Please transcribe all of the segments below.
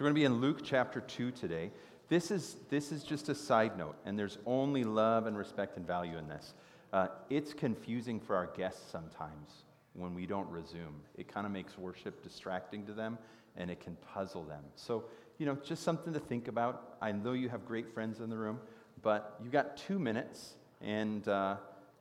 We're going to be in Luke chapter 2 today. This is, this is just a side note, and there's only love and respect and value in this. Uh, it's confusing for our guests sometimes when we don't resume. It kind of makes worship distracting to them, and it can puzzle them. So, you know, just something to think about. I know you have great friends in the room, but you got two minutes, and uh,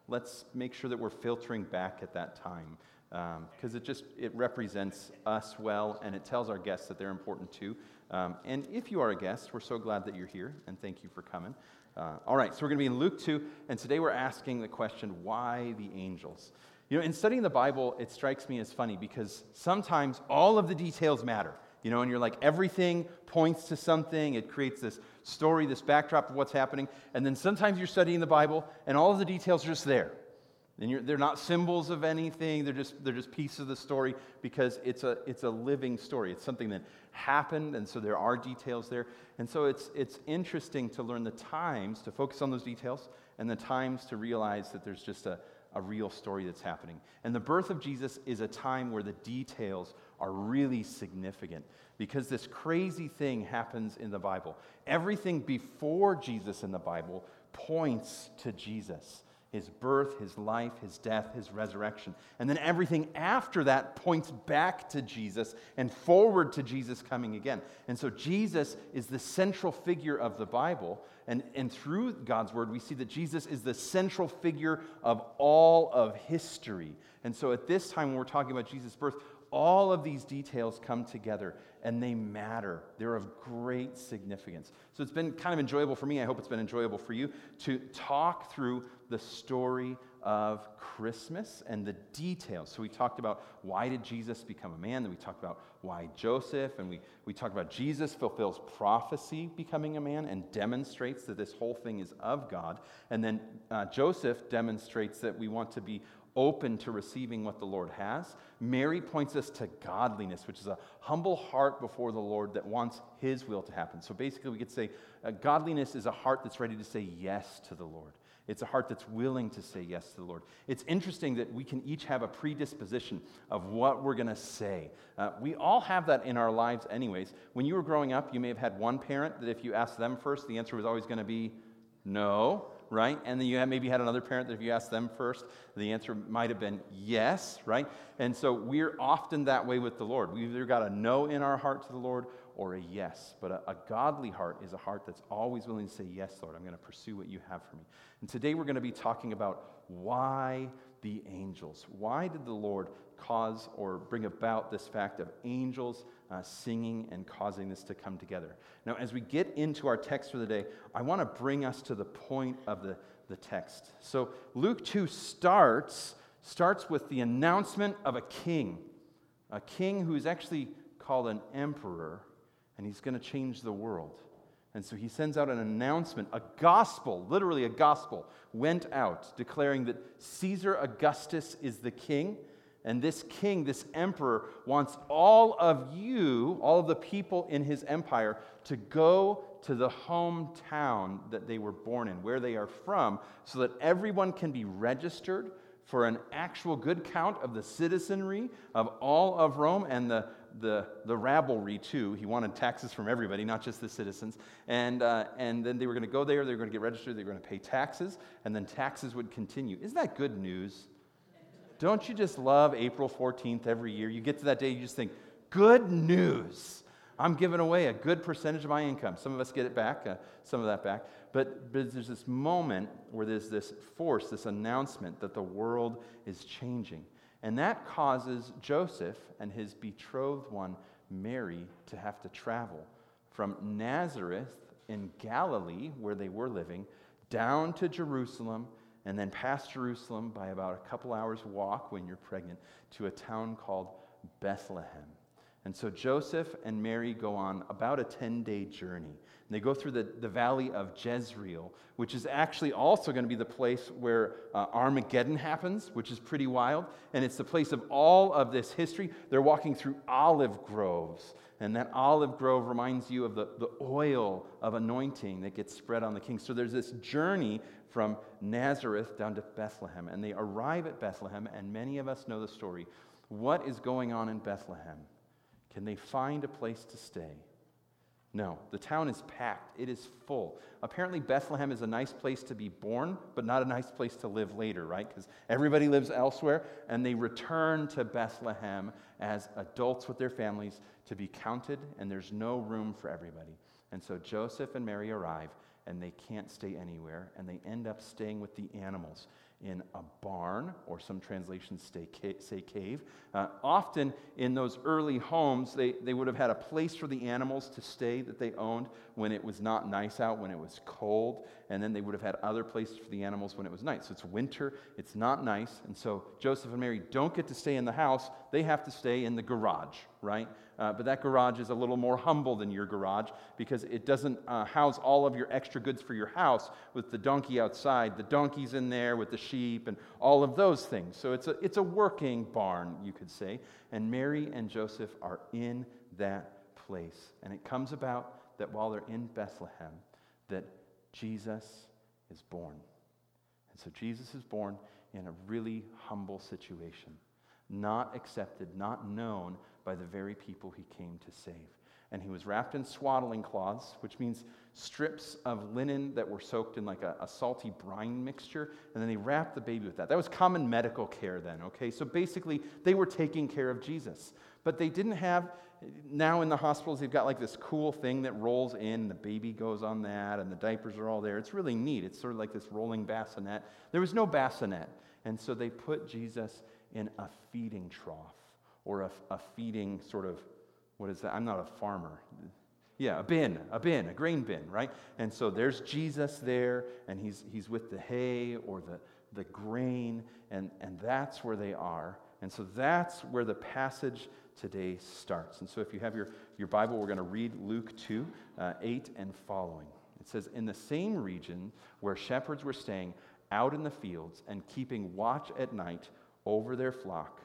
let's make sure that we're filtering back at that time because um, it just it represents us well and it tells our guests that they're important too. Um, and if you are a guest we're so glad that you're here and thank you for coming. Uh, all right so we're going to be in luke 2 and today we're asking the question why the angels? You know in studying the bible it strikes me as funny because sometimes all of the details matter you know and you're like everything points to something. It creates this story this backdrop of what's happening. And then sometimes you're studying the bible and all of the details are just there and they're not symbols of anything, they're just, they're just pieces of the story because it's a, it's a living story. It's something that happened, and so there are details there. And so it's, it's interesting to learn the times to focus on those details and the times to realize that there's just a, a real story that's happening. And the birth of Jesus is a time where the details are really significant because this crazy thing happens in the Bible. Everything before Jesus in the Bible points to Jesus his birth, his life, his death, his resurrection. And then everything after that points back to Jesus and forward to Jesus coming again. And so Jesus is the central figure of the Bible. And, and through God's word, we see that Jesus is the central figure of all of history. And so at this time, when we're talking about Jesus' birth, all of these details come together and they matter. They're of great significance. So it's been kind of enjoyable for me. I hope it's been enjoyable for you to talk through the story of Christmas and the details. So we talked about why did Jesus become a man, then we talked about why Joseph, and we, we talked about Jesus fulfills prophecy becoming a man and demonstrates that this whole thing is of God. And then uh, Joseph demonstrates that we want to be open to receiving what the Lord has. Mary points us to godliness, which is a humble heart before the Lord that wants His will to happen. So basically, we could say uh, godliness is a heart that's ready to say yes to the Lord. It's a heart that's willing to say yes to the Lord. It's interesting that we can each have a predisposition of what we're going to say. Uh, we all have that in our lives, anyways. When you were growing up, you may have had one parent that if you asked them first, the answer was always going to be no right? And then you maybe had another parent that if you asked them first, the answer might have been yes, right? And so we're often that way with the Lord. We've either got a no in our heart to the Lord or a yes. But a, a godly heart is a heart that's always willing to say, Yes, Lord, I'm going to pursue what you have for me. And today we're going to be talking about why the angels. Why did the Lord cause or bring about this fact of angels uh, singing and causing this to come together? Now, as we get into our text for the day, I want to bring us to the point of the, the text. So, Luke 2 starts, starts with the announcement of a king, a king who is actually called an emperor, and he's going to change the world. And so he sends out an announcement, a gospel, literally a gospel, went out declaring that Caesar Augustus is the king. And this king, this emperor, wants all of you, all of the people in his empire, to go to the hometown that they were born in, where they are from, so that everyone can be registered for an actual good count of the citizenry of all of Rome and the the, the rabblery too. He wanted taxes from everybody, not just the citizens. And, uh, and then they were going to go there, they were going to get registered, they were going to pay taxes, and then taxes would continue. Isn't that good news? Don't you just love April 14th every year? You get to that day, you just think, good news. I'm giving away a good percentage of my income. Some of us get it back, uh, some of that back. But, but there's this moment where there's this force, this announcement that the world is changing. And that causes Joseph and his betrothed one, Mary, to have to travel from Nazareth in Galilee, where they were living, down to Jerusalem, and then past Jerusalem by about a couple hours' walk when you're pregnant to a town called Bethlehem. And so Joseph and Mary go on about a 10 day journey. And they go through the, the valley of Jezreel, which is actually also going to be the place where uh, Armageddon happens, which is pretty wild. And it's the place of all of this history. They're walking through olive groves. And that olive grove reminds you of the, the oil of anointing that gets spread on the king. So there's this journey from Nazareth down to Bethlehem. And they arrive at Bethlehem, and many of us know the story. What is going on in Bethlehem? Can they find a place to stay? No, the town is packed. It is full. Apparently, Bethlehem is a nice place to be born, but not a nice place to live later, right? Because everybody lives elsewhere, and they return to Bethlehem as adults with their families to be counted, and there's no room for everybody. And so Joseph and Mary arrive, and they can't stay anywhere, and they end up staying with the animals in a barn, or some translations say cave. Uh, often in those early homes, they, they would have had a place for the animals to stay that they owned when it was not nice out, when it was cold, and then they would have had other places for the animals when it was nice. So it's winter, it's not nice, and so Joseph and Mary don't get to stay in the house, they have to stay in the garage, right? Uh, but that garage is a little more humble than your garage because it doesn't uh, house all of your extra goods for your house with the donkey outside. The donkey's in there with the sheep and all of those things. So it's a, it's a working barn, you could say. And Mary and Joseph are in that place. And it comes about that while they're in Bethlehem, that Jesus is born. And so Jesus is born in a really humble situation, not accepted, not known by the very people he came to save. And he was wrapped in swaddling cloths, which means strips of linen that were soaked in like a, a, salty brine mixture. And then they wrapped the baby with that. That was common medical care then, okay? So basically, they were taking care of Jesus. But they didn't have, now in the hospitals, they've got like this cool thing that rolls in, the baby goes on that, and the diapers are all there. It's really neat. It's sort of like this rolling bassinet. There was no bassinet. And so they put Jesus in a feeding trough or a, a feeding sort of, what is that? I'm not a farmer. Yeah, a bin, a bin, a grain bin, right? And so there's Jesus there, and he's, he's with the hay or the, the grain, and, and that's where they are. And so that's where the passage today starts. And so if you have your, your Bible, we're going to read Luke 2 uh, 8 and following. It says, In the same region where shepherds were staying out in the fields and keeping watch at night over their flock,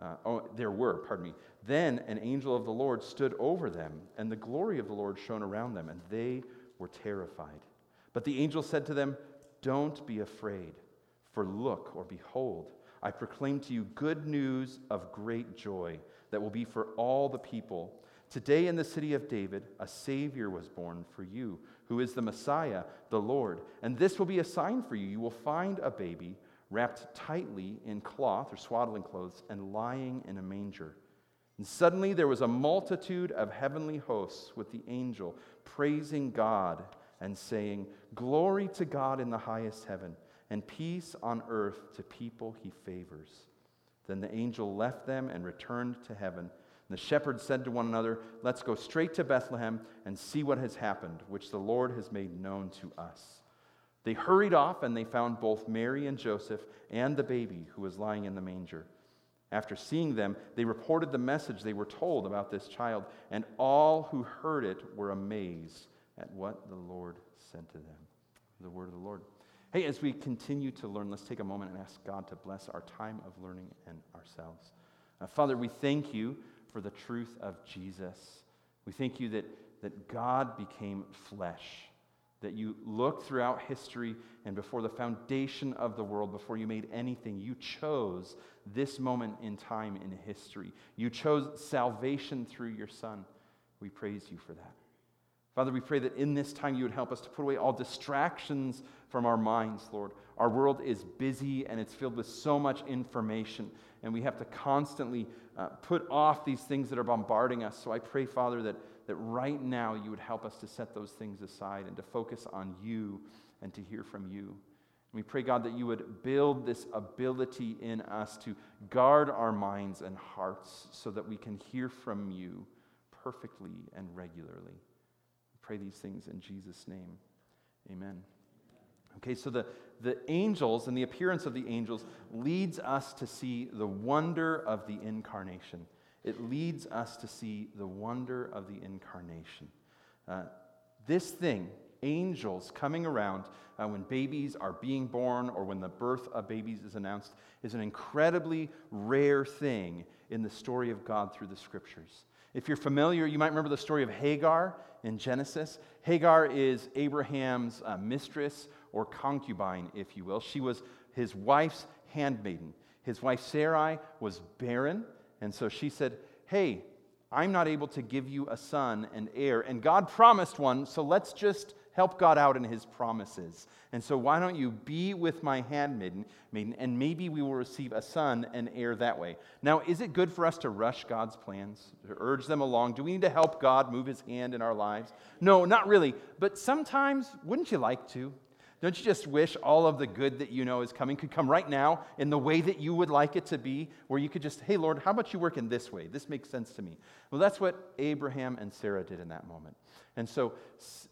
uh, oh, there were, pardon me. Then an angel of the Lord stood over them, and the glory of the Lord shone around them, and they were terrified. But the angel said to them, Don't be afraid, for look or behold, I proclaim to you good news of great joy that will be for all the people. Today in the city of David, a Savior was born for you, who is the Messiah, the Lord. And this will be a sign for you. You will find a baby wrapped tightly in cloth or swaddling clothes, and lying in a manger. And suddenly there was a multitude of heavenly hosts with the angel praising God and saying, Glory to God in the highest heaven, and peace on earth to people he favors. Then the angel left them and returned to heaven. The shepherds said to one another, Let's go straight to Bethlehem and see what has happened, which the Lord has made known to us. They hurried off and they found both Mary and Joseph and the baby who was lying in the manger. After seeing them, they reported the message they were told about this child, and all who heard it were amazed at what the Lord said to them. The word of the Lord. Hey, as we continue to learn, let's take a moment and ask God to bless our time of learning and ourselves. Uh, Father, we thank you for the truth of Jesus. We thank you that, that God became flesh that you looked throughout history and before the foundation of the world, before you made anything, you chose this moment in time in history. You chose salvation through your Son. We praise you for that. Father, we pray that in this time you would help us to put away all distractions from our minds, Lord. Our world is busy and it's filled with so much information, and we have to constantly uh, put off these things that are bombarding us. So I pray, Father, that that right now you would help us to set those things aside and to focus on you and to hear from you. And we pray, God, that you would build this ability in us to guard our minds and hearts so that we can hear from you perfectly and regularly. We pray these things in Jesus' name. Amen. Okay, so the, the angels and the appearance of the angels leads us to see the wonder of the incarnation it leads us to see the wonder of the incarnation. Uh, this thing, angels coming around uh, when babies are being born or when the birth of babies is announced, is an incredibly rare thing in the story of God through the scriptures. If you're familiar, you might remember the story of Hagar in Genesis. Hagar is Abraham's uh, mistress or concubine, if you will. She was his wife's handmaiden. His wife Sarai was barren. And so she said, Hey, I'm not able to give you a son and heir, and God promised one, so let's just help God out in his promises. And so why don't you be with my handmaiden, maiden, and maybe we will receive a son and heir that way. Now, is it good for us to rush God's plans, to urge them along? Do we need to help God move his hand in our lives? No, not really. But sometimes, wouldn't you like to? Don't you just wish all of the good that you know is coming could come right now in the way that you would like it to be, where you could just, hey, Lord, how about you work in this way? This makes sense to me. Well, that's what Abraham and Sarah did in that moment. And so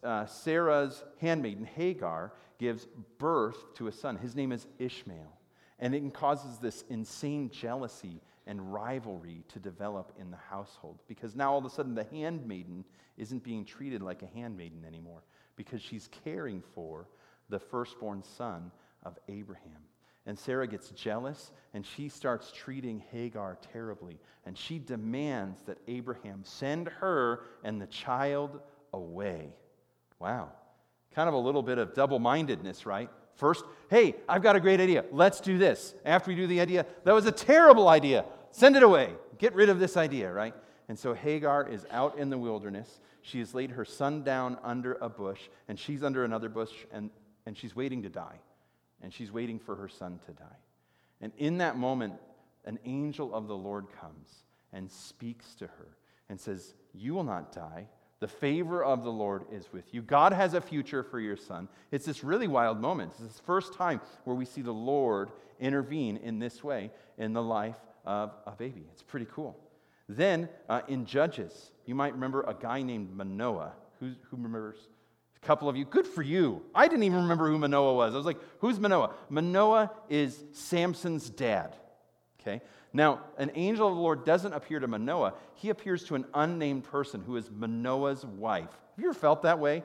uh, Sarah's handmaiden, Hagar, gives birth to a son. His name is Ishmael. And it causes this insane jealousy and rivalry to develop in the household because now all of a sudden the handmaiden isn't being treated like a handmaiden anymore because she's caring for the firstborn son of Abraham. And Sarah gets jealous and she starts treating Hagar terribly. And she demands that Abraham send her and the child away. Wow. Kind of a little bit of double mindedness, right? First, hey, I've got a great idea. Let's do this. After we do the idea, that was a terrible idea. Send it away. Get rid of this idea, right? And so Hagar is out in the wilderness. She has laid her son down under a bush, and she's under another bush, and and she's waiting to die. And she's waiting for her son to die. And in that moment, an angel of the Lord comes and speaks to her and says, You will not die. The favor of the Lord is with you. God has a future for your son. It's this really wild moment. It's this first time where we see the Lord intervene in this way in the life of a baby. It's pretty cool. Then uh, in Judges, you might remember a guy named Manoah. Who, who remembers couple of you, good for you. I didn't even remember who Manoah was. I was like, who's Manoah? Manoah is Samson's dad. Okay? Now, an angel of the Lord doesn't appear to Manoah, he appears to an unnamed person who is Manoah's wife. Have you ever felt that way?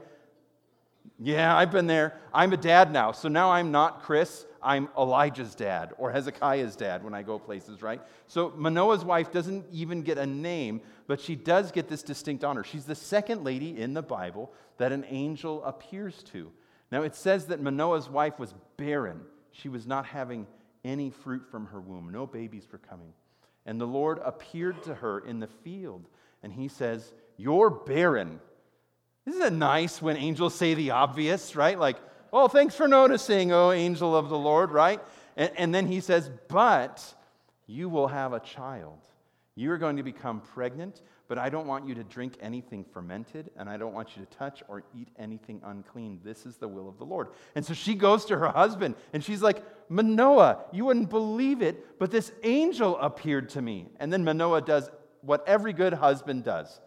Yeah, I've been there. I'm a dad now. So now I'm not Chris. I'm Elijah's dad or Hezekiah's dad when I go places, right? So Manoah's wife doesn't even get a name, but she does get this distinct honor. She's the second lady in the Bible that an angel appears to. Now it says that Manoah's wife was barren. She was not having any fruit from her womb, no babies were coming. And the Lord appeared to her in the field, and he says, You're barren. Isn't it nice when angels say the obvious, right? Like, well, thanks for noticing, oh angel of the Lord, right? And, and then he says, But you will have a child. You are going to become pregnant, but I don't want you to drink anything fermented, and I don't want you to touch or eat anything unclean. This is the will of the Lord. And so she goes to her husband, and she's like, Manoah, you wouldn't believe it, but this angel appeared to me. And then Manoah does what every good husband does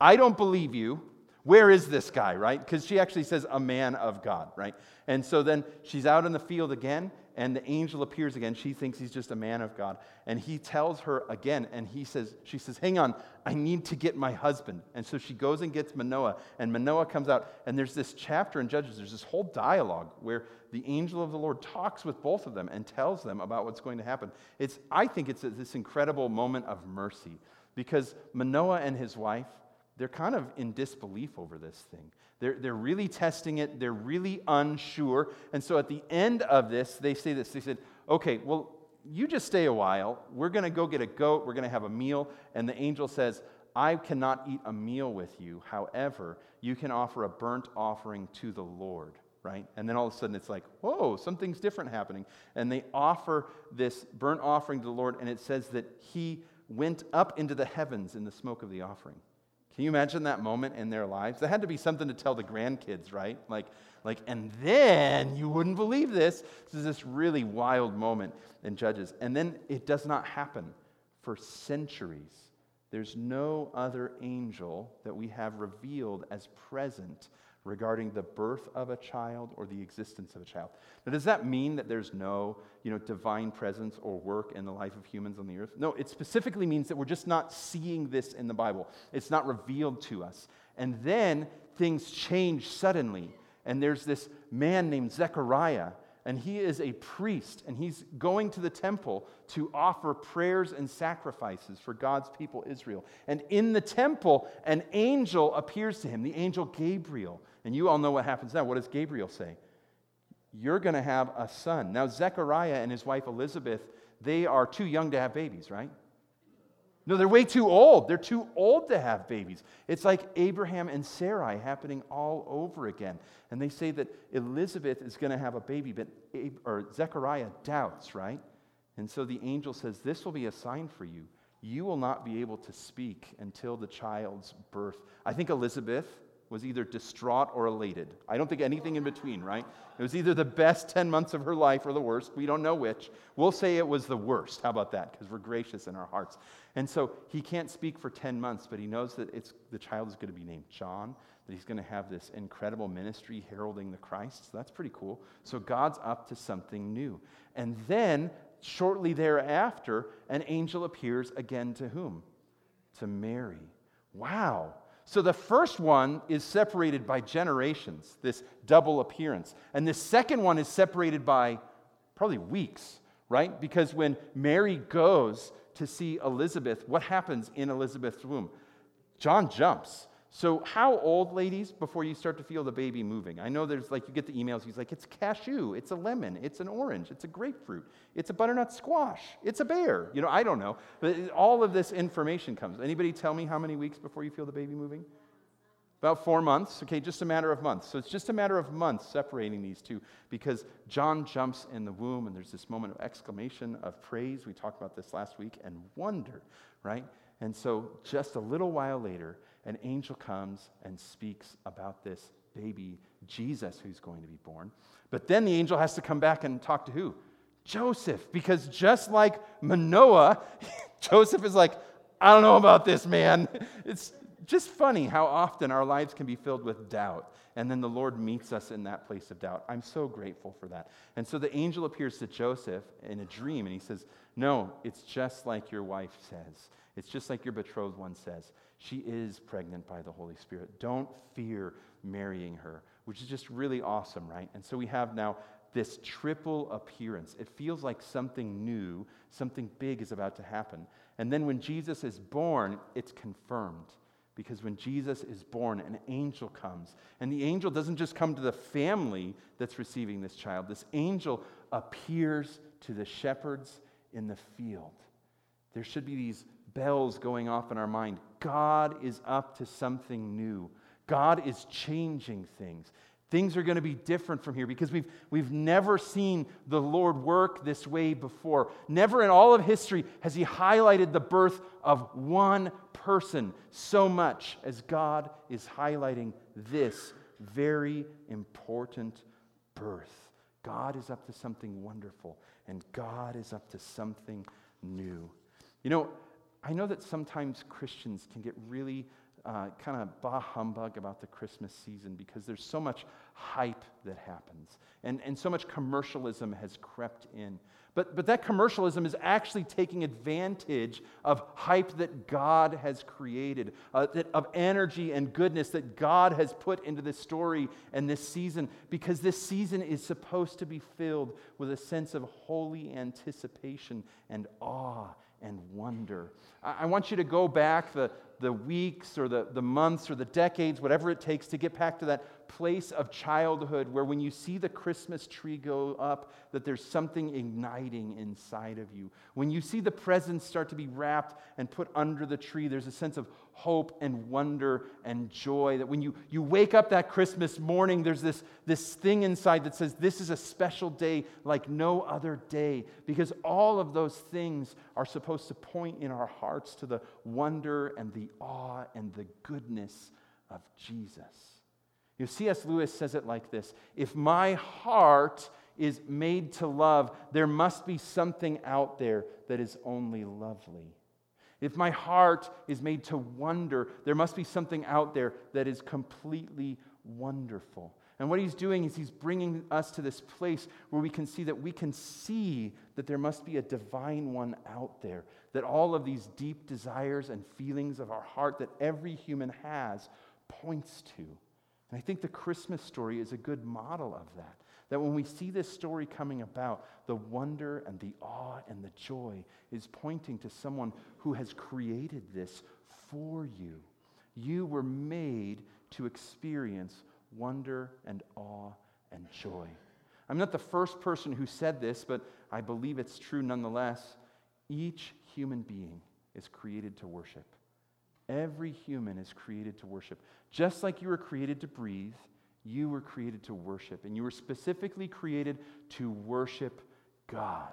I don't believe you where is this guy, right? Because she actually says, a man of God, right? And so then she's out in the field again, and the angel appears again. She thinks he's just a man of God. And he tells her again, and he says, she says, hang on, I need to get my husband. And so she goes and gets Manoah, and Manoah comes out, and there's this chapter in Judges, there's this whole dialogue where the angel of the Lord talks with both of them and tells them about what's going to happen. It's, I think it's this incredible moment of mercy because Manoah and his wife, they're kind of in disbelief over this thing. They're, they're really testing it, they're really unsure. And so at the end of this, they say this they said, okay, well, you just stay a while. We're going to go get a goat, we're going to have a meal. And the angel says, I cannot eat a meal with you. However, you can offer a burnt offering to the Lord, right? And then all of a sudden it's like, whoa, something's different happening. And they offer this burnt offering to the Lord, and it says that he went up into the heavens in the smoke of the offering. Can you imagine that moment in their lives? That had to be something to tell the grandkids, right? Like, like, and then you wouldn't believe this. This is this really wild moment in Judges. And then it does not happen for centuries. There's no other angel that we have revealed as present regarding the birth of a child or the existence of a child. Now, does that mean that there's no you know, divine presence or work in the life of humans on the earth? No, it specifically means that we're just not seeing this in the Bible. It's not revealed to us. And then things change suddenly. And there's this man named Zechariah and he is a priest, and he's going to the temple to offer prayers and sacrifices for God's people, Israel. And in the temple, an angel appears to him, the angel Gabriel. And you all know what happens now. What does Gabriel say? You're going to have a son. Now, Zechariah and his wife Elizabeth, they are too young to have babies, right? No, they're way too old. They're too old to have babies. It's like Abraham and Sarai happening all over again. And they say that Elizabeth is going to have a baby, but or Zechariah doubts, right? And so the angel says, This will be a sign for you. You will not be able to speak until the child's birth. I think Elizabeth was either distraught or elated. I don't think anything in between, right? It was either the best 10 months of her life or the worst. We don't know which. We'll say it was the worst. How about that? Because we're gracious in our hearts. And so he can't speak for 10 months, but he knows that it's, the child is going to be named John, that he's going to have this incredible ministry heralding the Christ. So that's pretty cool. So God's up to something new. And then, shortly thereafter, an angel appears again to whom? To Mary. Wow. So the first one is separated by generations, this double appearance. And the second one is separated by probably weeks, right? Because when Mary goes to see Elizabeth, what happens in Elizabeth's womb? John jumps. So, how old, ladies, before you start to feel the baby moving? I know there's like, you get the emails, he's like, it's cashew, it's a lemon, it's an orange, it's a grapefruit, it's a butternut squash, it's a bear. You know, I don't know. But all of this information comes. Anybody tell me how many weeks before you feel the baby moving? About four months. Okay, just a matter of months. So, it's just a matter of months separating these two because John jumps in the womb and there's this moment of exclamation, of praise. We talked about this last week, and wonder, right? And so, just a little while later, an angel comes and speaks about this baby Jesus who's going to be born. But then the angel has to come back and talk to who? Joseph, because just like Manoah, Joseph is like, I don't know about this, man. It's just funny how often our lives can be filled with doubt. And then the Lord meets us in that place of doubt. I'm so grateful for that. And so the angel appears to Joseph in a dream and he says, No, it's just like your wife says. It's just like your betrothed one says. She is pregnant by the Holy Spirit. Don't fear marrying her, which is just really awesome, right? And so we have now this triple appearance. It feels like something new, something big is about to happen. And then when Jesus is born, it's confirmed. Because when Jesus is born, an angel comes. And the angel doesn't just come to the family that's receiving this child, this angel appears to the shepherds in the field. There should be these bells going off in our mind. God is up to something new. God is changing things. Things are going to be different from here because we've, we've never seen the Lord work this way before. Never in all of history has He highlighted the birth of one person so much as God is highlighting this very important birth. God is up to something wonderful, and God is up to something new. You know, I know that sometimes Christians can get really uh, kind of bah humbug about the Christmas season because there's so much hype that happens and, and so much commercialism has crept in. But, but that commercialism is actually taking advantage of hype that God has created, uh, that, of energy and goodness that God has put into this story and this season, because this season is supposed to be filled with a sense of holy anticipation and awe and wonder. I, want you to go back the, the weeks or the, the months or the decades, whatever it takes to get back to that place of childhood where when you see the Christmas tree go up, that there's something igniting inside of you. When you see the presents start to be wrapped and put under the tree, there's a sense of hope and wonder and joy. That when you, you wake up that Christmas morning, there's this, this thing inside that says, This is a special day like no other day. Because all of those things are supposed to point in our hearts to the wonder and the awe and the goodness of Jesus. You know, C.S. Lewis says it like this If my heart is made to love, there must be something out there that is only lovely. If my heart is made to wonder, there must be something out there that is completely wonderful. And what he's doing is he's bringing us to this place where we can see that we can see that there must be a divine one out there, that all of these deep desires and feelings of our heart that every human has points to. And I think the Christmas story is a good model of that. That when we see this story coming about, the wonder and the awe and the joy is pointing to someone who has created this for you. You were made to experience wonder and awe and joy. I'm not the first person who said this, but I believe it's true nonetheless. Each human being is created to worship. Every human is created to worship. Just like you were created to breathe, you were created to worship. And you were specifically created to worship God.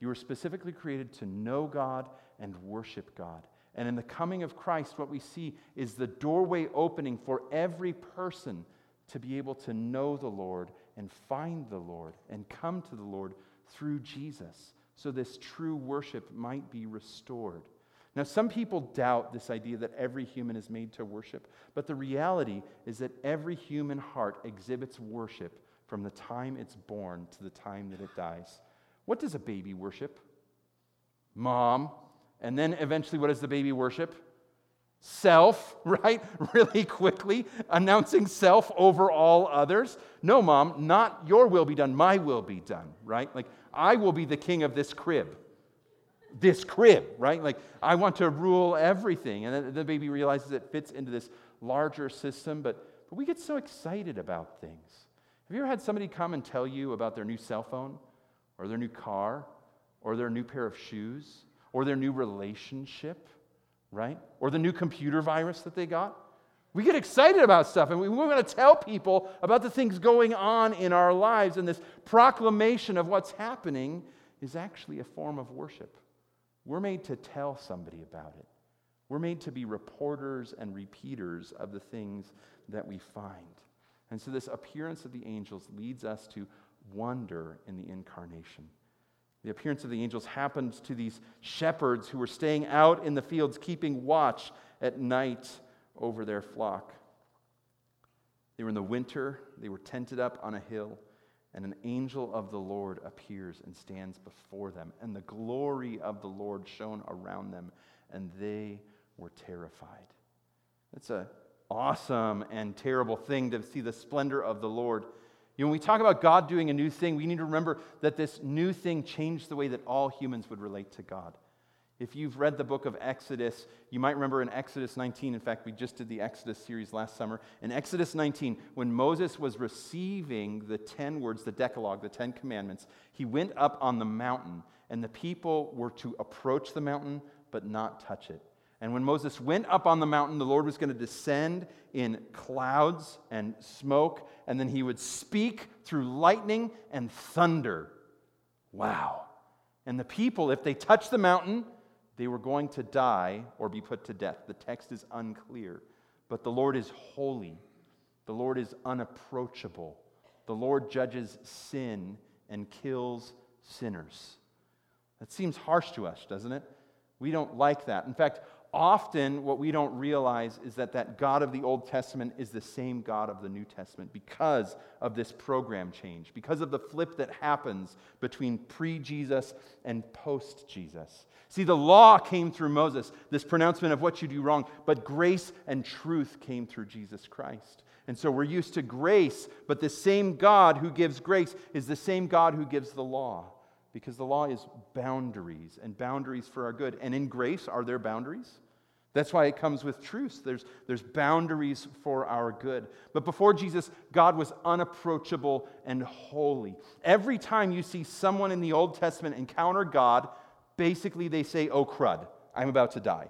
You were specifically created to know God and worship God. And in the coming of Christ, what we see is the doorway opening for every person to be able to know the Lord and find the Lord and come to the Lord through Jesus. So this true worship might be restored. Now, some people doubt this idea that every human is made to worship, but the reality is that every human heart exhibits worship from the time it's born to the time that it dies. What does a baby worship? Mom. And then eventually, what does the baby worship? Self, right? Really quickly, announcing self over all others. No, mom, not your will be done, my will be done, right? Like, I will be the king of this crib. This crib, right? Like, I want to rule everything. And then the baby realizes it fits into this larger system, but, but we get so excited about things. Have you ever had somebody come and tell you about their new cell phone? or their new car or their new pair of shoes or their new relationship, right? Or the new computer virus that they got. We get excited about stuff and we want to tell people about the things going on in our lives, and this proclamation of what's happening is actually a form of worship. We're made to tell somebody about it. We're made to be reporters and repeaters of the things that we find. And so, this appearance of the angels leads us to wonder in the incarnation. The appearance of the angels happened to these shepherds who were staying out in the fields, keeping watch at night over their flock. They were in the winter, they were tented up on a hill, and an angel of the Lord appears and stands before them. And the glory of the Lord shone around them, and they were terrified. It's an awesome and terrible thing to see the splendor of the Lord you know, when we talk about God doing a new thing, we need to remember that this new thing changed the way that all humans would relate to God. If you've read the book of Exodus, you might remember in Exodus 19, in fact, we just did the Exodus series last summer. In Exodus 19, when Moses was receiving the 10 words, the Decalogue, the 10 commandments, he went up on the mountain, and the people were to approach the mountain but not touch it. And when Moses went up on the mountain, the Lord was going to descend in clouds and smoke, and then he would speak through lightning and thunder. Wow. And the people, if they touched the mountain, they were going to die or be put to death. The text is unclear. But the Lord is holy, the Lord is unapproachable. The Lord judges sin and kills sinners. That seems harsh to us, doesn't it? We don't like that. In fact, often what we don't realize is that that God of the Old Testament is the same God of the New Testament because of this program change, because of the flip that happens between pre Jesus and post Jesus. See, the law came through Moses, this pronouncement of what you do wrong, but grace and truth came through Jesus Christ. And so we're used to grace, but the same God who gives grace is the same God who gives the law because the law is boundaries and boundaries for our good. And in grace, are there boundaries? That's why it comes with truce. There's, there's boundaries for our good. But before Jesus, God was unapproachable and holy. Every time you see someone in the Old Testament encounter God, basically they say, Oh, crud, I'm about to die.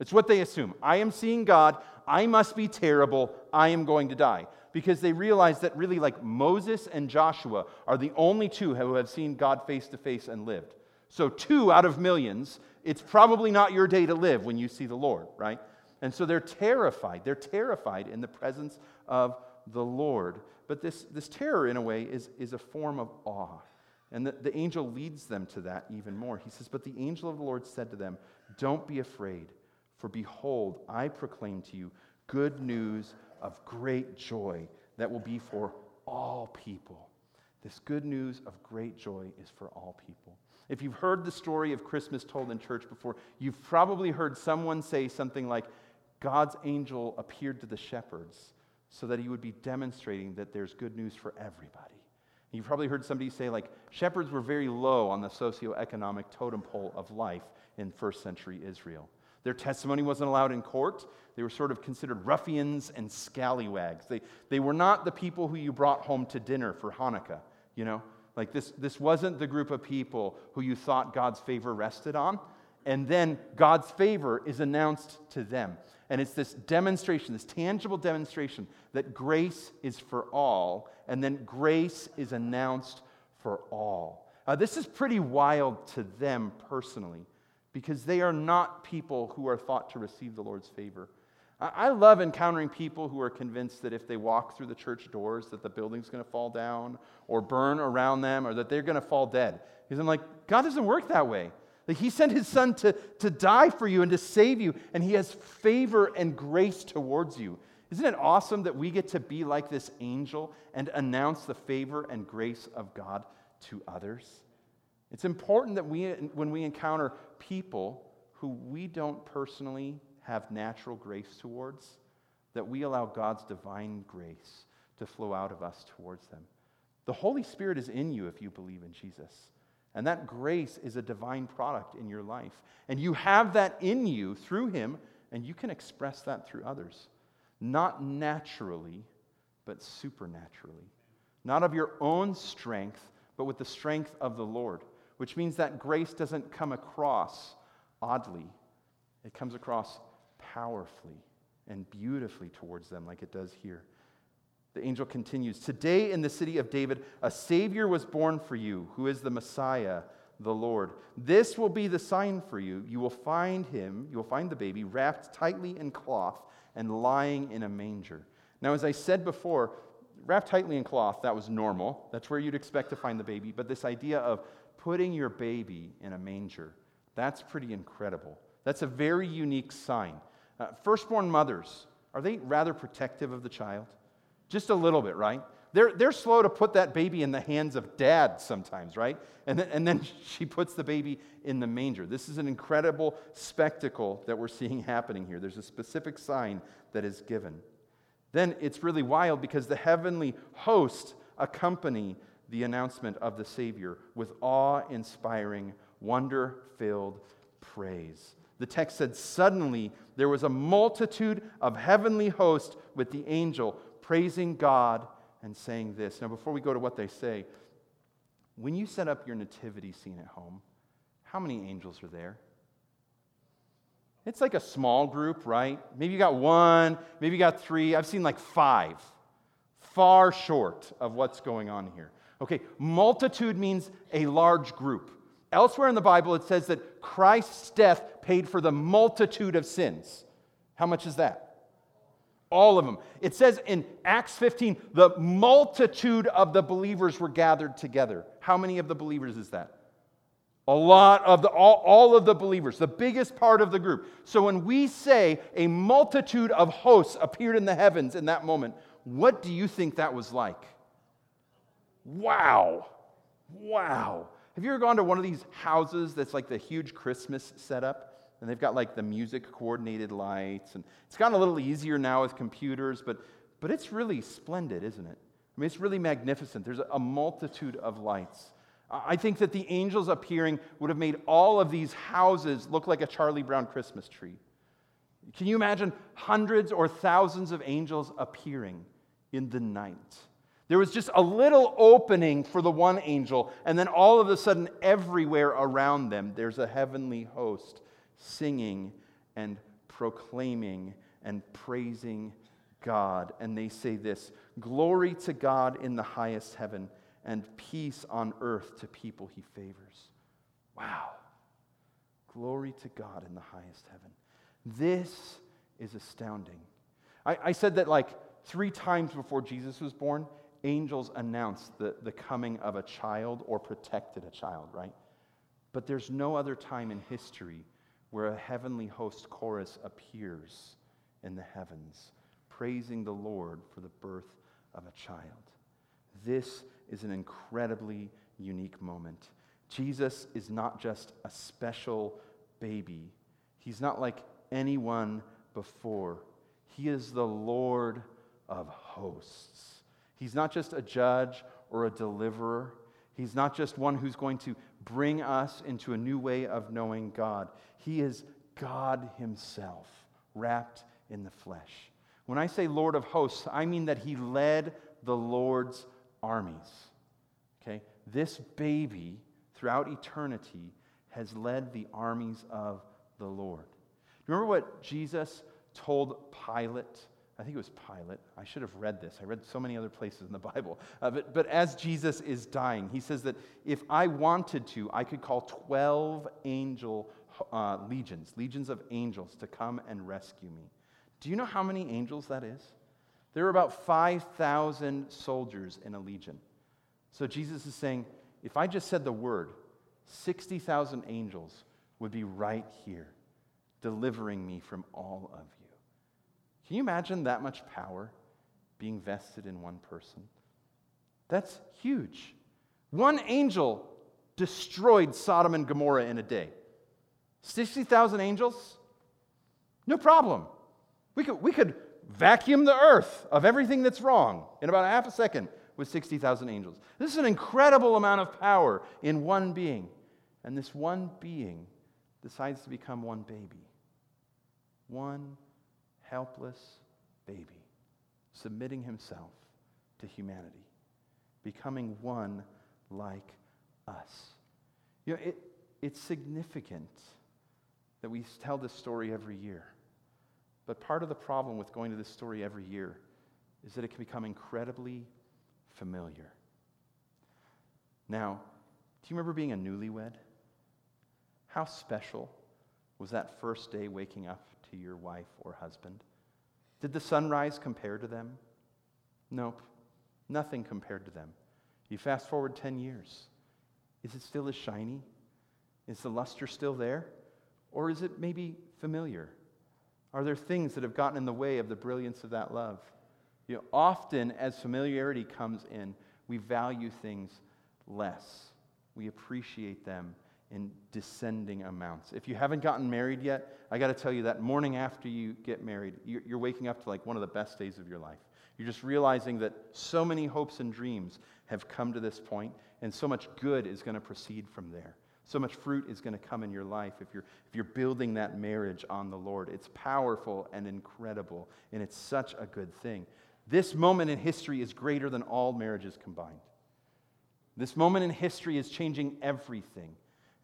It's what they assume. I am seeing God. I must be terrible. I am going to die because they realize that really, like Moses and Joshua are the only two who have seen God face to face and lived. So, two out of millions, it's probably not your day to live when you see the Lord, right? And so they're terrified. They're terrified in the presence of the Lord. But this, this terror, in a way, is, is a form of awe. And the, the angel leads them to that even more. He says, But the angel of the Lord said to them, Don't be afraid, for behold, I proclaim to you good news of great joy that will be for all people. This good news of great joy is for all people. If you've heard the story of Christmas told in church before, you've probably heard someone say something like, God's angel appeared to the shepherds so that he would be demonstrating that there's good news for everybody. You've probably heard somebody say, like, shepherds were very low on the socioeconomic totem pole of life in first century Israel. Their testimony wasn't allowed in court. They were sort of considered ruffians and scallywags. They, they were not the people who you brought home to dinner for Hanukkah, you know? Like, this, this wasn't the group of people who you thought God's favor rested on. and then God's favor is announced to them. And it's this demonstration, this tangible demonstration that grace is for all, and then grace is announced for all. Uh, this is pretty wild to them personally because they are not people who are thought to receive the Lord's favor. I, love encountering people who are convinced that if they walk through the church doors that the building's going to fall down or burn around them or that they're going to fall dead. Because I'm like, God doesn't work that way. Like he sent his son to, to die for you and to save you, and he has favor and grace towards you. Isn't it awesome that we get to be like this angel and announce the favor and grace of God to others. It's important that we, when we encounter people who we don't personally have natural grace towards, that we allow God's divine grace to flow out of us towards them. The Holy Spirit is in you if you believe in Jesus. And that grace is a divine product in your life. And you have that in you through Him, and you can express that through others. Not naturally, but supernaturally. Not of your own strength, but with the strength of the Lord, which means that grace doesn't come across oddly, it comes across powerfully and beautifully towards them, like it does here. The angel continues Today in the city of David, a Savior was born for you, who is the Messiah, the Lord. This will be the sign for you. You will find him, you will find the baby wrapped tightly in cloth and lying in a manger. Now, as I said before, wrapped tightly in cloth, that was normal. That's where you'd expect to find the baby. But this idea of putting your baby in a manger, that's pretty incredible. That's a very unique sign. Uh, firstborn mothers, are they rather protective of the child? Just a little bit, right? They're, they're slow to put that baby in the hands of dad sometimes, right? And and then she puts the baby in the manger. This is an incredible spectacle that we're seeing happening here. There's a specific sign that is given then it's really wild because the heavenly host accompany the announcement of the Savior with awe inspiring, wonder filled praise. The text said, Suddenly there was a multitude of heavenly hosts with the angel praising God and saying this. Now, before we go to what they say, when you set up your nativity scene at home, how many angels are there? It's like a small group, right? Maybe you got one, maybe you got three. I've seen like five. Far short of what's going on here. Okay, multitude means a large group. Elsewhere in the Bible, it says that Christ's death paid for the multitude of sins. How much is that? All of them. It says in Acts 15, the multitude of the believers were gathered together. How many of the believers is that? A lot of the, all, all of the believers, the biggest part of the group. So when we say a multitude of hosts appeared in the heavens in that moment, what do you think that was like? Wow. Wow. Have you ever gone to one of these houses that's like the huge Christmas setup? And they've got like the music coordinated lights. And it's gotten a little easier now with computers, but, but it's really splendid, isn't it? I mean, it's really magnificent. There's a multitude of lights. I think that the angels appearing would have made all of these houses look like a Charlie Brown Christmas tree. Can you imagine hundreds or thousands of angels appearing in the night? There was just a little opening for the one angel, and then all of a sudden, everywhere around them, there's a heavenly host singing and proclaiming and praising God. And they say this Glory to God in the highest heaven and peace on earth to people he favors. Wow. Glory to God in the highest heaven. This is astounding. I, I said that like three times before Jesus was born, angels announced the, the coming of a child or protected a child, right? But there's no other time in history where a heavenly host chorus appears in the heavens, praising the Lord for the birth of a child. This is an incredibly unique moment. Jesus is not just a special baby, he's not like anyone before. He is the Lord of hosts. He's not just a judge or a deliverer. He's not just one who's going to bring us into a new way of knowing God. He is God Himself, wrapped in the flesh. When I say Lord of hosts, I mean that He led the Lord's armies. Okay? This baby, throughout eternity, has led the armies of the Lord. Remember what Jesus told Pilate? I think it was Pilate. I should have read this. I read so many other places in the Bible. Uh, but, but as Jesus is dying, he says that if I wanted to, I could call 12 angel uh, legions, legions of angels, to come and rescue me. Do you know how many angels that is? There are about 5,000 soldiers in a legion. So Jesus is saying, if I just said the word, 60,000 angels would be right here, delivering me from all of you. Can you imagine that much power being vested in one person? That's huge. One angel destroyed Sodom and Gomorrah in a day. 60,000 angels? No problem. We could, we could vacuum the earth of everything that's wrong in about a half a second with 60,000 angels. This is an incredible amount of power in one being. And this one being decides to become one baby. One helpless baby, submitting himself to humanity, becoming one like us. You know, it, it's significant that we tell this story every year. But part of the problem with going to this story every year is that it can become incredibly familiar. Now, do you remember being a newlywed? How special was that first day waking up to your wife or husband? Did the sunrise compare to them? Nope, nothing compared to them. You fast forward 10 years. Is it still as shiny? Is the luster still there? Or is it maybe familiar? Are there things that have gotten in the way of the brilliance of that love? You know, often, as familiarity comes in, we value things less. We appreciate them in descending amounts. If you haven't gotten married yet, I got to tell you that morning after you get married, you're waking up to like one of the best days of your life. You're just realizing that so many hopes and dreams have come to this point, and so much good is going to proceed from there. So much fruit is going to come in your life if you're, if you're building that marriage on the Lord. It's powerful and incredible, and it's such a good thing. This moment in history is greater than all marriages combined. This moment in history is changing everything,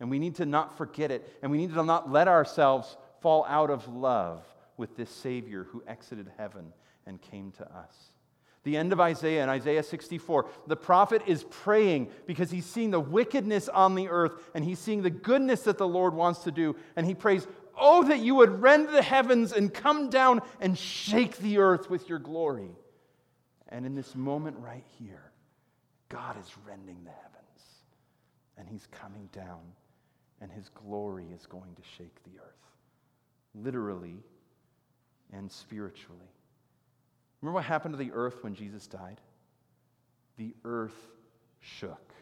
and we need to not forget it, and we need to not let ourselves fall out of love with this Savior who exited heaven and came to us the end of Isaiah in Isaiah 64, the prophet is praying because he's seeing the wickedness on the earth and he's seeing the goodness that the Lord wants to do. And he prays, Oh, that you would rend the heavens and come down and shake the earth with your glory. And in this moment right here, God is rending the heavens and he's coming down and his glory is going to shake the earth, literally and spiritually. Remember what happened to the earth when Jesus died? The earth shook.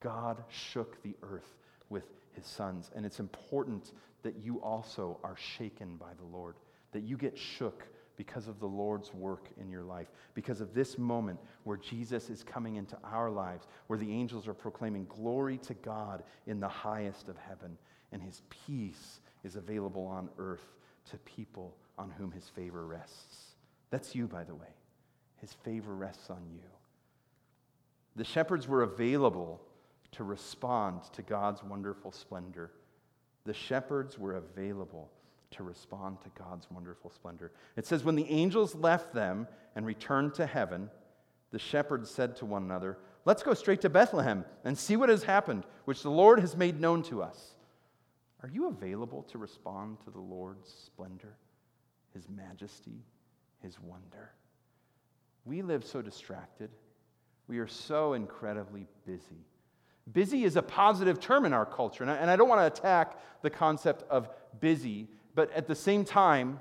God shook the earth with his sons. And it's important that you also are shaken by the Lord, that you get shook because of the Lord's work in your life, because of this moment where Jesus is coming into our lives, where the angels are proclaiming glory to God in the highest of heaven, and his peace is available on earth to people on whom his favor rests. That's you, by the way. His favor rests on you. The shepherds were available to respond to God's wonderful splendor. The shepherds were available to respond to God's wonderful splendor. It says, When the angels left them and returned to heaven, the shepherds said to one another, Let's go straight to Bethlehem and see what has happened, which the Lord has made known to us. Are you available to respond to the Lord's splendor, his majesty, his wonder. We live so distracted. We are so incredibly busy. Busy is a positive term in our culture, and I, and I don't want to attack the concept of busy, but at the same time,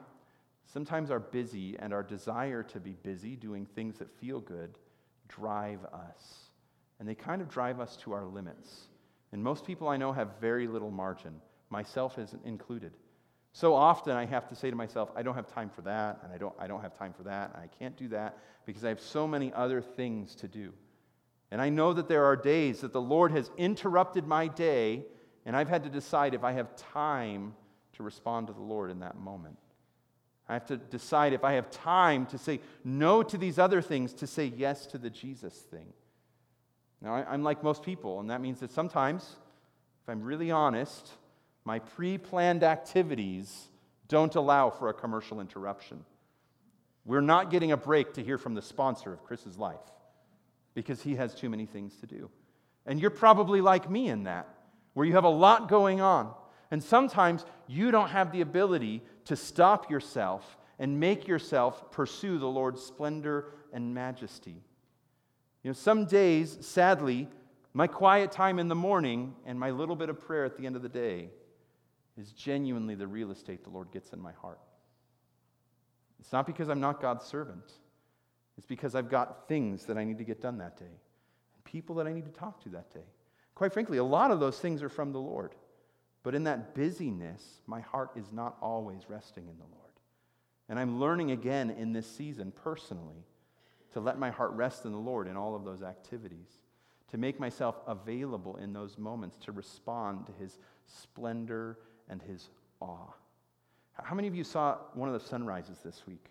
sometimes our busy and our desire to be busy doing things that feel good drive us. And they kind of drive us to our limits. And most people I know have very little margin, myself isn't included. So often I have to say to myself, I don't have time for that, and I don't, I don't have time for that, and I can't do that because I have so many other things to do. And I know that there are days that the Lord has interrupted my day, and I've had to decide if I have time to respond to the Lord in that moment. I have to decide if I have time to say no to these other things, to say yes to the Jesus thing. Now, I'm like most people, and that means that sometimes if I'm really honest, my pre planned activities don't allow for a commercial interruption. We're not getting a break to hear from the sponsor of Chris's life because he has too many things to do. And you're probably like me in that, where you have a lot going on. And sometimes you don't have the ability to stop yourself and make yourself pursue the Lord's splendor and majesty. You know, some days, sadly, my quiet time in the morning and my little bit of prayer at the end of the day is genuinely the real estate the Lord gets in my heart. It's not because I'm not God's servant, it's because I've got things that I need to get done that day and people that I need to talk to that day. Quite frankly, a lot of those things are from the Lord. But in that busyness, my heart is not always resting in the Lord. And I'm learning again in this season personally to let my heart rest in the Lord in all of those activities, to make myself available in those moments to respond to his splendor and his awe. How many of you saw one of the sunrises this week?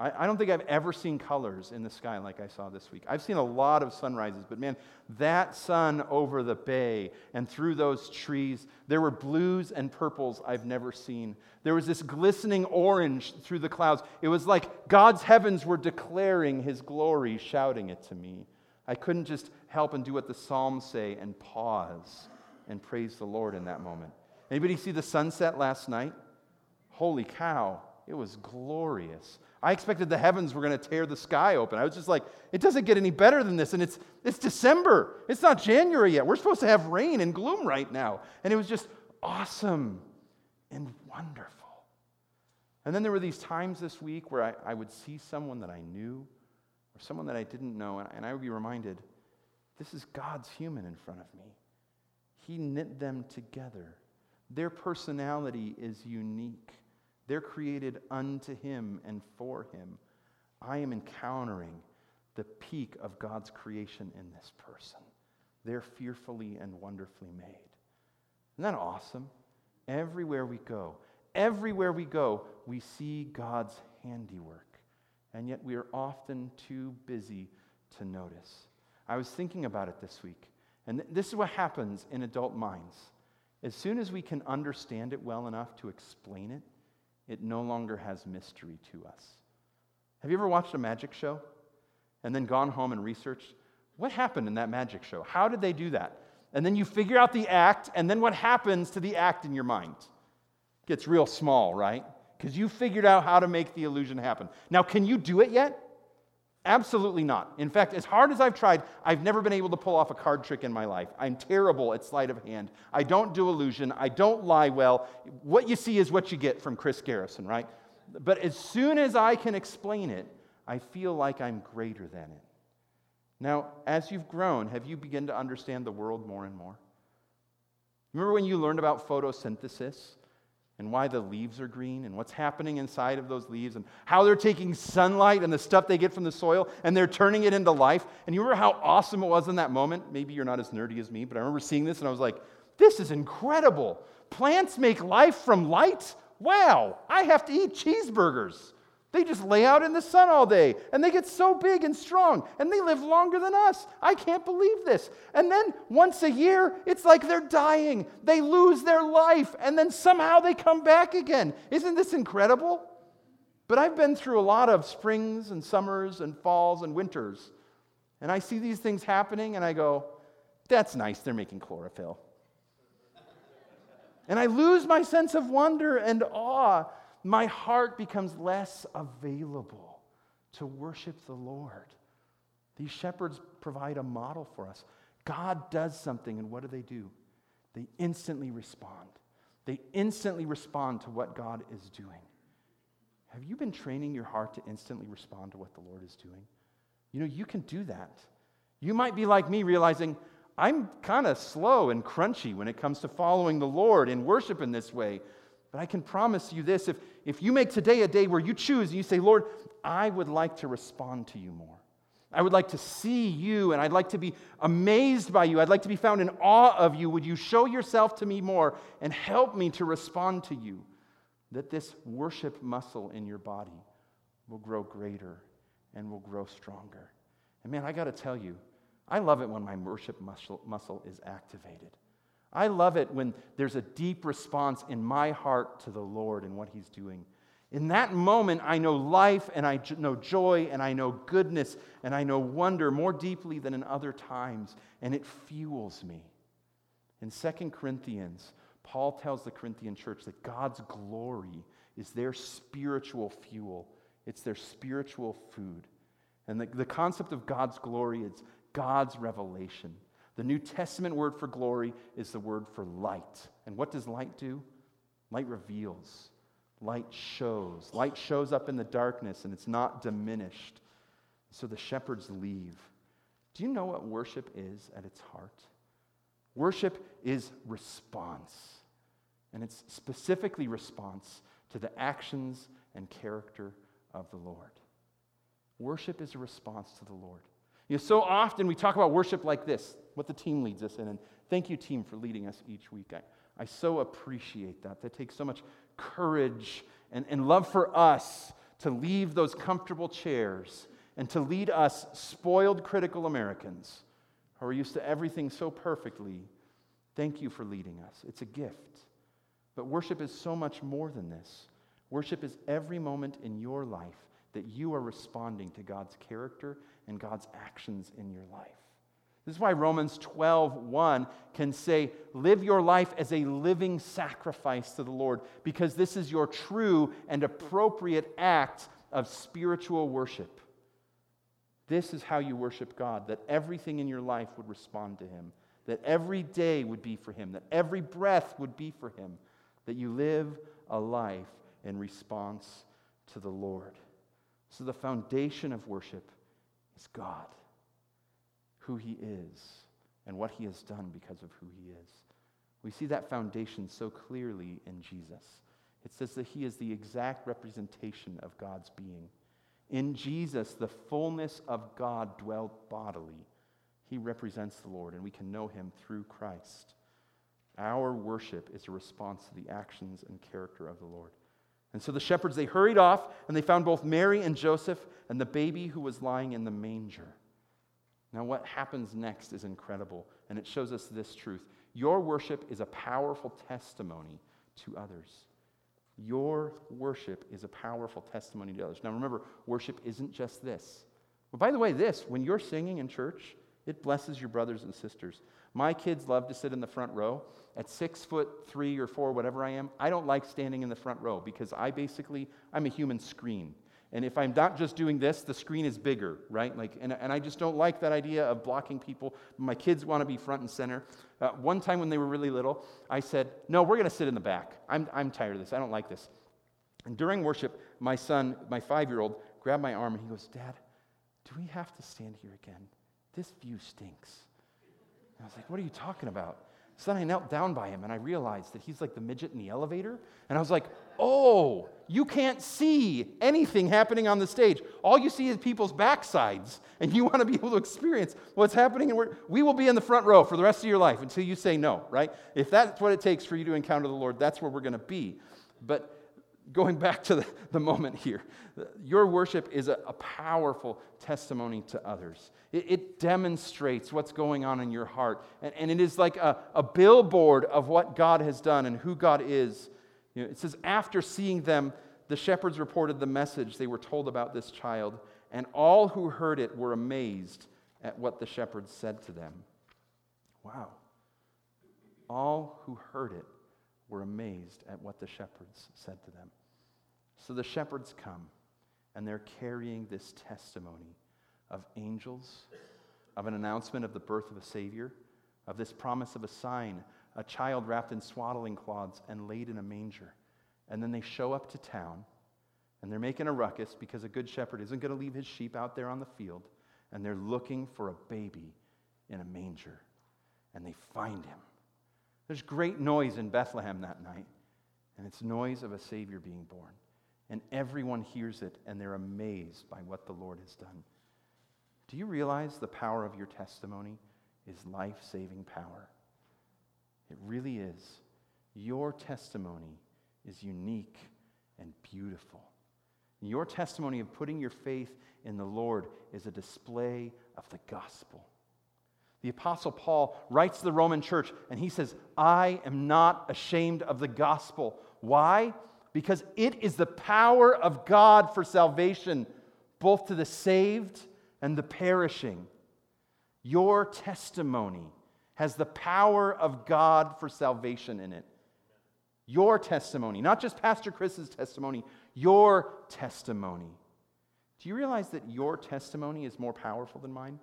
I, I, don't think I've ever seen colors in the sky like I saw this week. I've seen a lot of sunrises, but man, that sun over the bay and through those trees, there were blues and purples I've never seen. There was this glistening orange through the clouds. It was like God's heavens were declaring his glory, shouting it to me. I couldn't just help and do what the Psalms say and pause and praise the Lord in that moment. Anybody see the sunset last night? Holy cow, it was glorious. I expected the heavens were going to tear the sky open. I was just like, it doesn't get any better than this. And it's, it's December. It's not January yet. We're supposed to have rain and gloom right now. And it was just awesome and wonderful. And then there were these times this week where I, I would see someone that I knew or someone that I didn't know, and, and I would be reminded this is God's human in front of me. He knit them together. Their personality is unique. They're created unto Him and for Him. I am encountering the peak of God's creation in this person. They're fearfully and wonderfully made. Isn't that awesome? Everywhere we go, everywhere we go, we see God's handiwork. And yet we are often too busy to notice. I was thinking about it this week, and this is what happens in adult minds. As soon as we can understand it well enough to explain it, it no longer has mystery to us. Have you ever watched a magic show and then gone home and researched what happened in that magic show? How did they do that? And then you figure out the act, and then what happens to the act in your mind? It gets real small, right? Because you figured out how to make the illusion happen. Now, can you do it yet? Absolutely not. In fact, as hard as I've tried, I've never been able to pull off a card trick in my life. I'm terrible at sleight of hand. I don't do illusion. I don't lie well. What you see is what you get from Chris Garrison, right? But as soon as I can explain it, I feel like I'm greater than it. Now, as you've grown, have you begun to understand the world more and more? Remember when you learned about photosynthesis? And why the leaves are green and what's happening inside of those leaves and how they're taking sunlight and the stuff they get from the soil and they're turning it into life. And you remember how awesome it was in that moment? Maybe you're not as nerdy as me, but I remember seeing this and I was like, this is incredible. Plants make life from light? Wow, I have to eat cheeseburgers. They just lay out in the sun all day and they get so big and strong and they live longer than us. I can't believe this. And then once a year, it's like they're dying. They lose their life and then somehow they come back again. Isn't this incredible? But I've been through a lot of springs and summers and falls and winters. And I see these things happening and I go, that's nice, they're making chlorophyll. and I lose my sense of wonder and awe my heart becomes less available to worship the Lord. These shepherds provide a model for us. God does something, and what do they do? They instantly respond. They instantly respond to what God is doing. Have you been training your heart to instantly respond to what the Lord is doing? You know, you can do that. You might be like me, realizing I'm kind of slow and crunchy when it comes to following the Lord and worship in this way. But I can promise you this if, if you make today a day where you choose and you say, Lord, I would like to respond to you more. I would like to see you and I'd like to be amazed by you. I'd like to be found in awe of you. Would you show yourself to me more and help me to respond to you? That this worship muscle in your body will grow greater and will grow stronger. And man, I got to tell you, I love it when my worship muscle, muscle is activated. I love it when there's a deep response in my heart to the Lord and what He's doing. In that moment, I know life and I know joy and I know goodness and I know wonder more deeply than in other times, and it fuels me. In 2 Corinthians, Paul tells the Corinthian church that God's glory is their spiritual fuel, it's their spiritual food. And the, the concept of God's glory is God's revelation. The New Testament word for glory is the word for light. And what does light do? Light reveals, light shows. Light shows up in the darkness and it's not diminished. So the shepherds leave. Do you know what worship is at its heart? Worship is response. And it's specifically response to the actions and character of the Lord. Worship is a response to the Lord. You know, so often we talk about worship like this, what the team leads us in. And thank you, team, for leading us each week. I, I so appreciate that. That takes so much courage and, and love for us to leave those comfortable chairs and to lead us, spoiled, critical Americans who are used to everything so perfectly. Thank you for leading us. It's a gift. But worship is so much more than this. Worship is every moment in your life that you are responding to God's character and God's actions in your life. This is why Romans 12, 1 can say, Live your life as a living sacrifice to the Lord, because this is your true and appropriate act of spiritual worship. This is how you worship God, that everything in your life would respond to Him, that every day would be for Him, that every breath would be for Him, that you live a life in response to the Lord. So, the foundation of worship is God, who He is, and what He has done because of who He is. We see that foundation so clearly in Jesus. It says that He is the exact representation of God's being. In Jesus, the fullness of God dwelt bodily. He represents the Lord, and we can know Him through Christ. Our worship is a response to the actions and character of the Lord. And so the shepherds, they hurried off and they found both Mary and Joseph and the baby who was lying in the manger. Now, what happens next is incredible, and it shows us this truth. Your worship is a powerful testimony to others. Your worship is a powerful testimony to others. Now, remember, worship isn't just this. Well, by the way, this, when you're singing in church, it blesses your brothers and sisters. My kids love to sit in the front row. At six foot three or four, whatever I am, I don't like standing in the front row because I basically, I'm a human screen. And if I'm not just doing this, the screen is bigger, right? Like, and, and I just don't like that idea of blocking people. My kids want to be front and center. Uh, one time when they were really little, I said, No, we're going to sit in the back. I'm, I'm tired of this. I don't like this. And during worship, my son, my five year old, grabbed my arm and he goes, Dad, do we have to stand here again? This view stinks. I was like, What are you talking about? So then I knelt down by him and I realized that he's like the midget in the elevator. And I was like, Oh, you can't see anything happening on the stage. All you see is people's backsides, and you want to be able to experience what's happening. And we will be in the front row for the rest of your life until you say no, right? If that's what it takes for you to encounter the Lord, that's where we're going to be. But going back to the, the moment here, your worship is a, a powerful testimony to others. It, it, demonstrates what's going on in your heart. And, and it is like a, a, billboard of what God has done and who God is. You know, it says, after seeing them, the shepherds reported the message they were told about this child, and all who heard it were amazed at what the shepherds said to them. Wow. All who heard it were amazed at what the shepherds said to them. So the shepherds come, and they're carrying this testimony of angels, of an announcement of the birth of a Savior, of this promise of a sign, a child wrapped in swaddling cloths and laid in a manger. And then they show up to town, and they're making a ruckus because a good shepherd isn't going to leave his sheep out there on the field, and they're looking for a baby in a manger, and they find him. There's great noise in Bethlehem that night, and it's noise of a Savior being born and everyone hears it and they're amazed by what the Lord has done. Do you realize the power of your testimony is life saving power? It really is. Your testimony is unique and beautiful. Your testimony of putting your faith in the Lord is a display of the gospel. The Apostle Paul writes to the Roman church and he says, I am not ashamed of the gospel. Why? Because it is the power of God for salvation, both to the saved and the perishing. Your testimony has the power of God for salvation in it. Your testimony, not just Pastor Chris's testimony, your testimony. Do you realize that your testimony is more powerful than mine?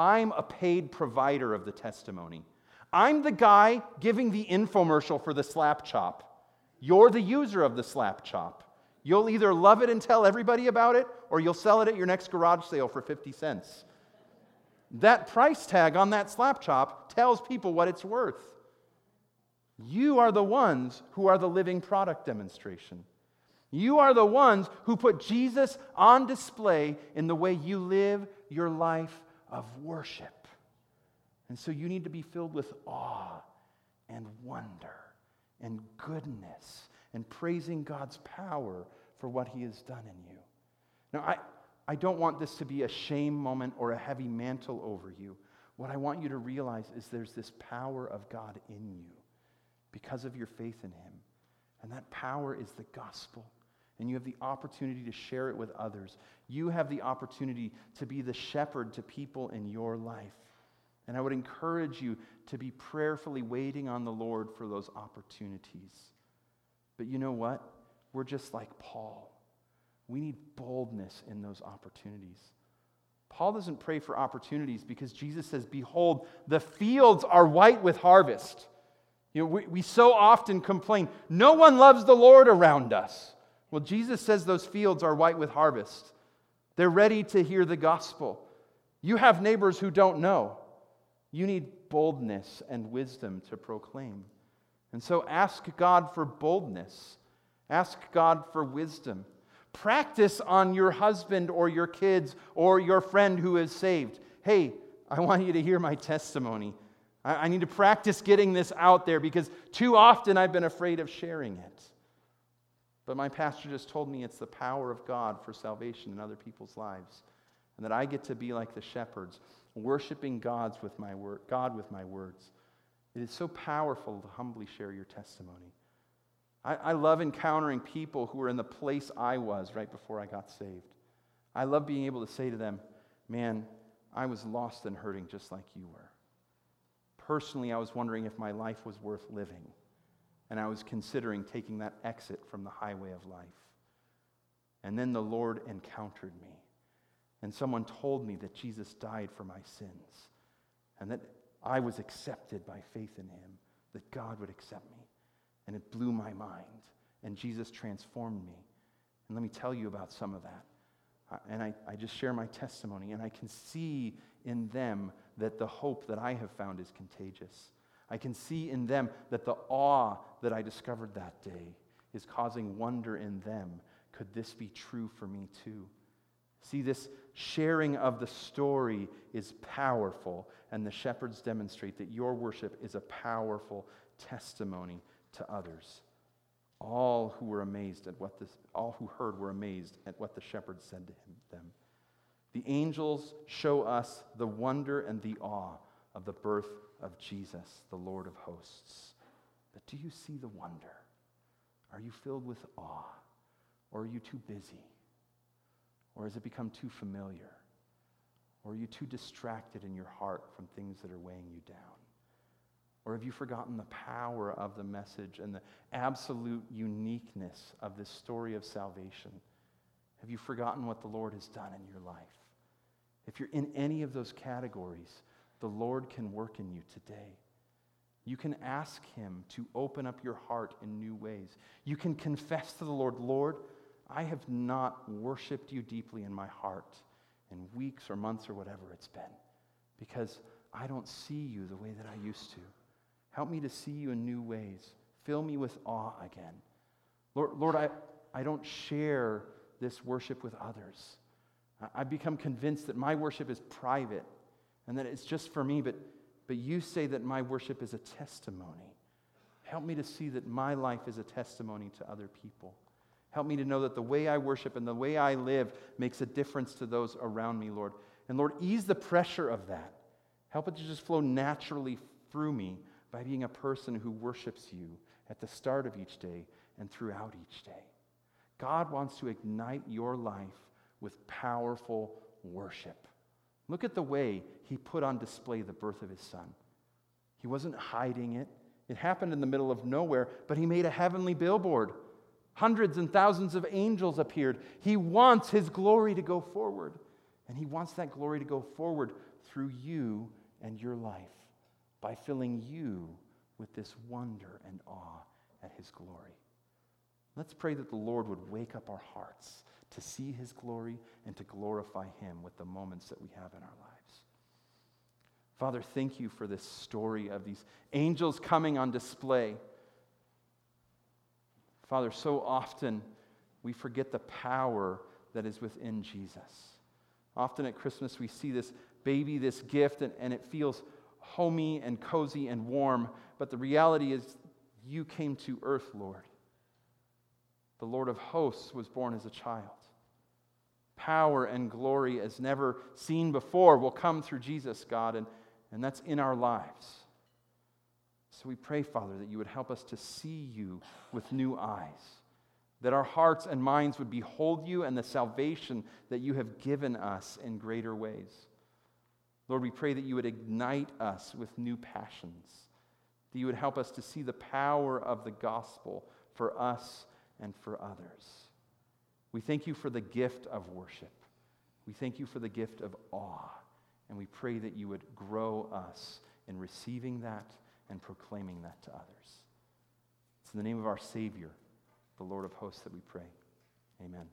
I'm a paid provider of the testimony. I'm the guy giving the infomercial for the slap chop. You're the user of the slap chop. You'll either love it and tell everybody about it, or you'll sell it at your next garage sale for 50 cents. That price tag on that slap chop tells people what it's worth. You are the ones who are the living product demonstration. You are the ones who put Jesus on display in the way you live your life of worship. And so you need to be filled with awe and wonder and goodness and praising God's power for what He has done in you. Now, I, I don't want this to be a shame moment or a heavy mantle over you. What I want you to realize is there's this power of God in you because of your faith in Him. And that power is the gospel and you have the opportunity to share it with others. You have the opportunity to be the shepherd to people in your life. And I would encourage you to be prayerfully waiting on the Lord for those opportunities. But you know what? We're just like Paul. We need boldness in those opportunities. Paul doesn't pray for opportunities because Jesus says, Behold, the fields are white with harvest. You know, we, we so often complain, no one loves the Lord around us. Well, Jesus says those fields are white with harvest. They're ready to hear the gospel. You have neighbors who don't know. You need boldness and wisdom to proclaim. And so ask God for boldness. Ask God for wisdom. Practice on your husband or your kids or your friend who is saved. Hey, I want you to hear my testimony. I, need to practice getting this out there because too often I've been afraid of sharing it. But my pastor just told me it's the power of God for salvation in other people's lives. And that I get to be like the shepherds, worshiping God's with my word, God with my words. It is so powerful to humbly share your testimony. I, I love encountering people who are in the place I was right before I got saved. I love being able to say to them, Man, I was lost and hurting just like you were. Personally, I was wondering if my life was worth living and I was considering taking that exit from the highway of life. And then the Lord encountered me, and someone told me that Jesus died for my sins, and that I was accepted by faith in him, that God would accept me. And it blew my mind, and Jesus transformed me. And let me tell you about some of that. And I, I just share my testimony, and I can see in them that the hope that I have found is contagious. I can see in them that the awe that I discovered that day is causing wonder in them. Could this be true for me too? See, this sharing of the story is powerful, and the shepherds demonstrate that your worship is a powerful testimony to others. All who were amazed at what this, all who heard were amazed at what the shepherds said to him, them. The angels show us the wonder and the awe of the birth of Jesus, the Lord of hosts. But do you see the wonder? Are you filled with awe? Or are you too busy? Or has it become too familiar? Or are you too distracted in your heart from things that are weighing you down? Or have you forgotten the power of the message and the absolute uniqueness of this story of salvation? Have you forgotten what the Lord has done in your life? If you're in any of those categories, the Lord can work in you today. You can ask Him to open up your heart in new ways. You can confess to the Lord, Lord, I have not worshiped you deeply in my heart in weeks or months or whatever it's been because I don't see you the way that I used to. Help me to see you in new ways. Fill me with awe again. Lord, Lord I, I don't share this worship with others. I've become convinced that my worship is private and that it's just for me, but, but you say that my worship is a testimony. Help me to see that my life is a testimony to other people. Help me to know that the way I worship and the way I live makes a difference to those around me, Lord. And Lord, ease the pressure of that. Help it to just flow naturally through me by being a person who worships you at the start of each day and throughout each day. God wants to ignite your life with powerful worship. Look at the way he put on display the birth of his son. He wasn't hiding it, it happened in the middle of nowhere, but he made a heavenly billboard. Hundreds and thousands of angels appeared. He wants his glory to go forward, and he wants that glory to go forward through you and your life by filling you with this wonder and awe at his glory. Let's pray that the Lord would wake up our hearts to see his glory and to glorify him with the moments that we have in our lives. Father, thank you for this story of these angels coming on display. Father, so often we forget the power that is within Jesus. Often at Christmas, we see this baby, this gift, and, and it feels homey and cozy and warm. But the reality is, you came to earth, Lord. The Lord of hosts was born as a child. Power and glory as never seen before will come through Jesus, God, and, and that's in our lives. So we pray, Father, that you would help us to see you with new eyes, that our hearts and minds would behold you and the salvation that you have given us in greater ways. Lord, we pray that you would ignite us with new passions, that you would help us to see the power of the gospel for us and for others. We thank you for the gift of worship. We thank you for the gift of awe. And we pray that you would grow us in receiving that and proclaiming that to others. It's in the name of our Savior, the Lord of hosts, that we pray. Amen.